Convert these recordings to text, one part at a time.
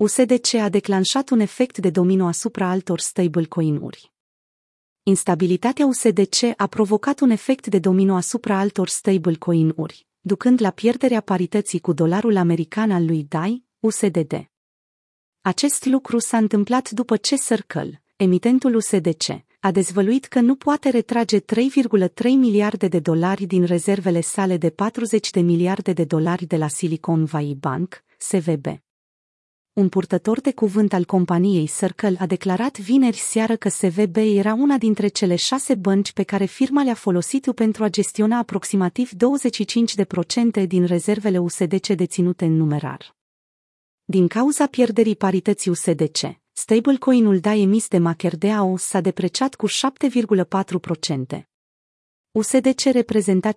USDC a declanșat un efect de domino asupra altor stablecoin-uri. Instabilitatea USDC a provocat un efect de domino asupra altor stablecoin-uri, ducând la pierderea parității cu dolarul american al lui DAI, USDD. Acest lucru s-a întâmplat după ce Circle, emitentul USDC, a dezvăluit că nu poate retrage 3,3 miliarde de dolari din rezervele sale de 40 de miliarde de dolari de la Silicon Valley Bank, SVB. Un purtător de cuvânt al companiei Circle a declarat vineri seară că SVB era una dintre cele șase bănci pe care firma le-a folosit pentru a gestiona aproximativ 25% din rezervele USDC deținute în numerar. Din cauza pierderii parității USDC, stablecoin-ul DAI emis de MakerDAO s-a depreciat cu 7,4%. USDC reprezenta 51,87%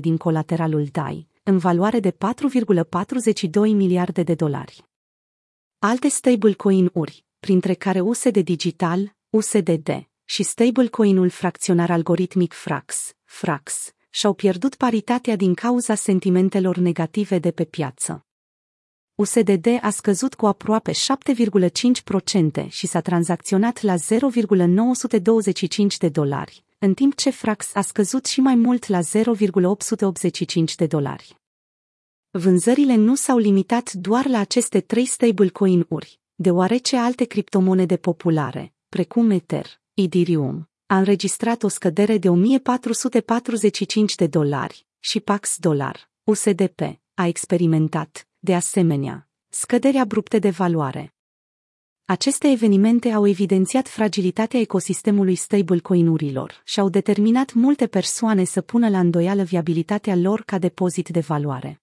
din colateralul DAI, în valoare de 4,42 miliarde de dolari. Alte stablecoin-uri, printre care USD Digital, USDD și stablecoin-ul fracționar algoritmic Frax, Frax, și-au pierdut paritatea din cauza sentimentelor negative de pe piață. USDD a scăzut cu aproape 7,5% și s-a tranzacționat la 0,925 de dolari, în timp ce Frax a scăzut și mai mult la 0,885 de dolari. Vânzările nu s-au limitat doar la aceste trei stablecoin-uri, deoarece alte criptomonede populare, precum Ether, Ethereum, a înregistrat o scădere de 1445 de dolari și Pax Dollar, USDP, a experimentat, de asemenea, scăderi abrupte de valoare. Aceste evenimente au evidențiat fragilitatea ecosistemului stablecoin-urilor și au determinat multe persoane să pună la îndoială viabilitatea lor ca depozit de valoare.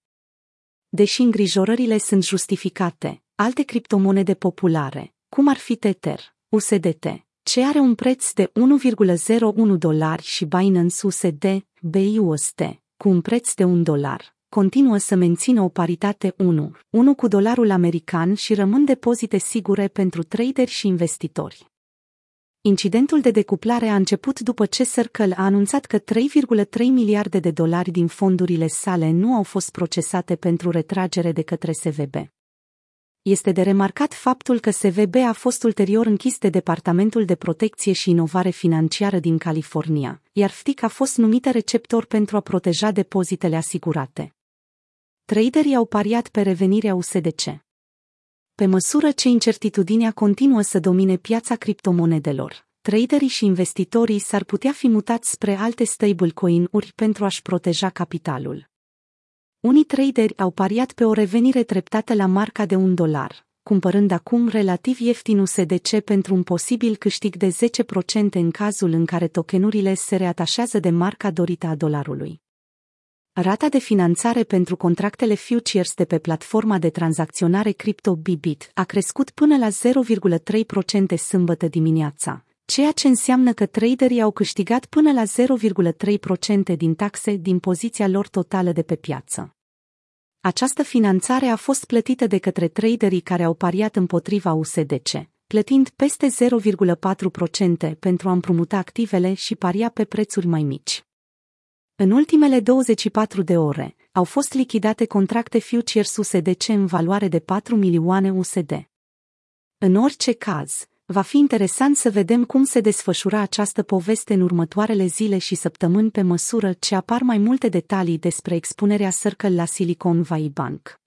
Deși îngrijorările sunt justificate, alte criptomonede populare, cum ar fi Tether, USDT, ce are un preț de 1,01 dolari și Binance USD, BUSD, cu un preț de 1 dolar, continuă să mențină o paritate 1, 1 cu dolarul american și rămân depozite sigure pentru traderi și investitori. Incidentul de decuplare a început după ce Circle a anunțat că 3,3 miliarde de dolari din fondurile sale nu au fost procesate pentru retragere de către SVB. Este de remarcat faptul că SVB a fost ulterior închis de Departamentul de Protecție și Inovare Financiară din California, iar FTIC a fost numită receptor pentru a proteja depozitele asigurate. Traderii au pariat pe revenirea USDC. Pe măsură ce incertitudinea continuă să domine piața criptomonedelor, traderii și investitorii s-ar putea fi mutați spre alte stablecoin-uri pentru a-și proteja capitalul. Unii traderi au pariat pe o revenire treptată la marca de un dolar, cumpărând acum relativ ieftin USDC pentru un posibil câștig de 10% în cazul în care tokenurile se reatașează de marca dorită a dolarului. Rata de finanțare pentru contractele futures de pe platforma de tranzacționare cripto Bibit a crescut până la 0,3% sâmbătă dimineața, ceea ce înseamnă că traderii au câștigat până la 0,3% din taxe din poziția lor totală de pe piață. Această finanțare a fost plătită de către traderii care au pariat împotriva USDC, plătind peste 0,4% pentru a împrumuta activele și paria pe prețuri mai mici. În ultimele 24 de ore, au fost lichidate contracte futures USDC în valoare de 4 milioane USD. În orice caz, va fi interesant să vedem cum se desfășura această poveste în următoarele zile și săptămâni pe măsură ce apar mai multe detalii despre expunerea Circle la Silicon Valley Bank.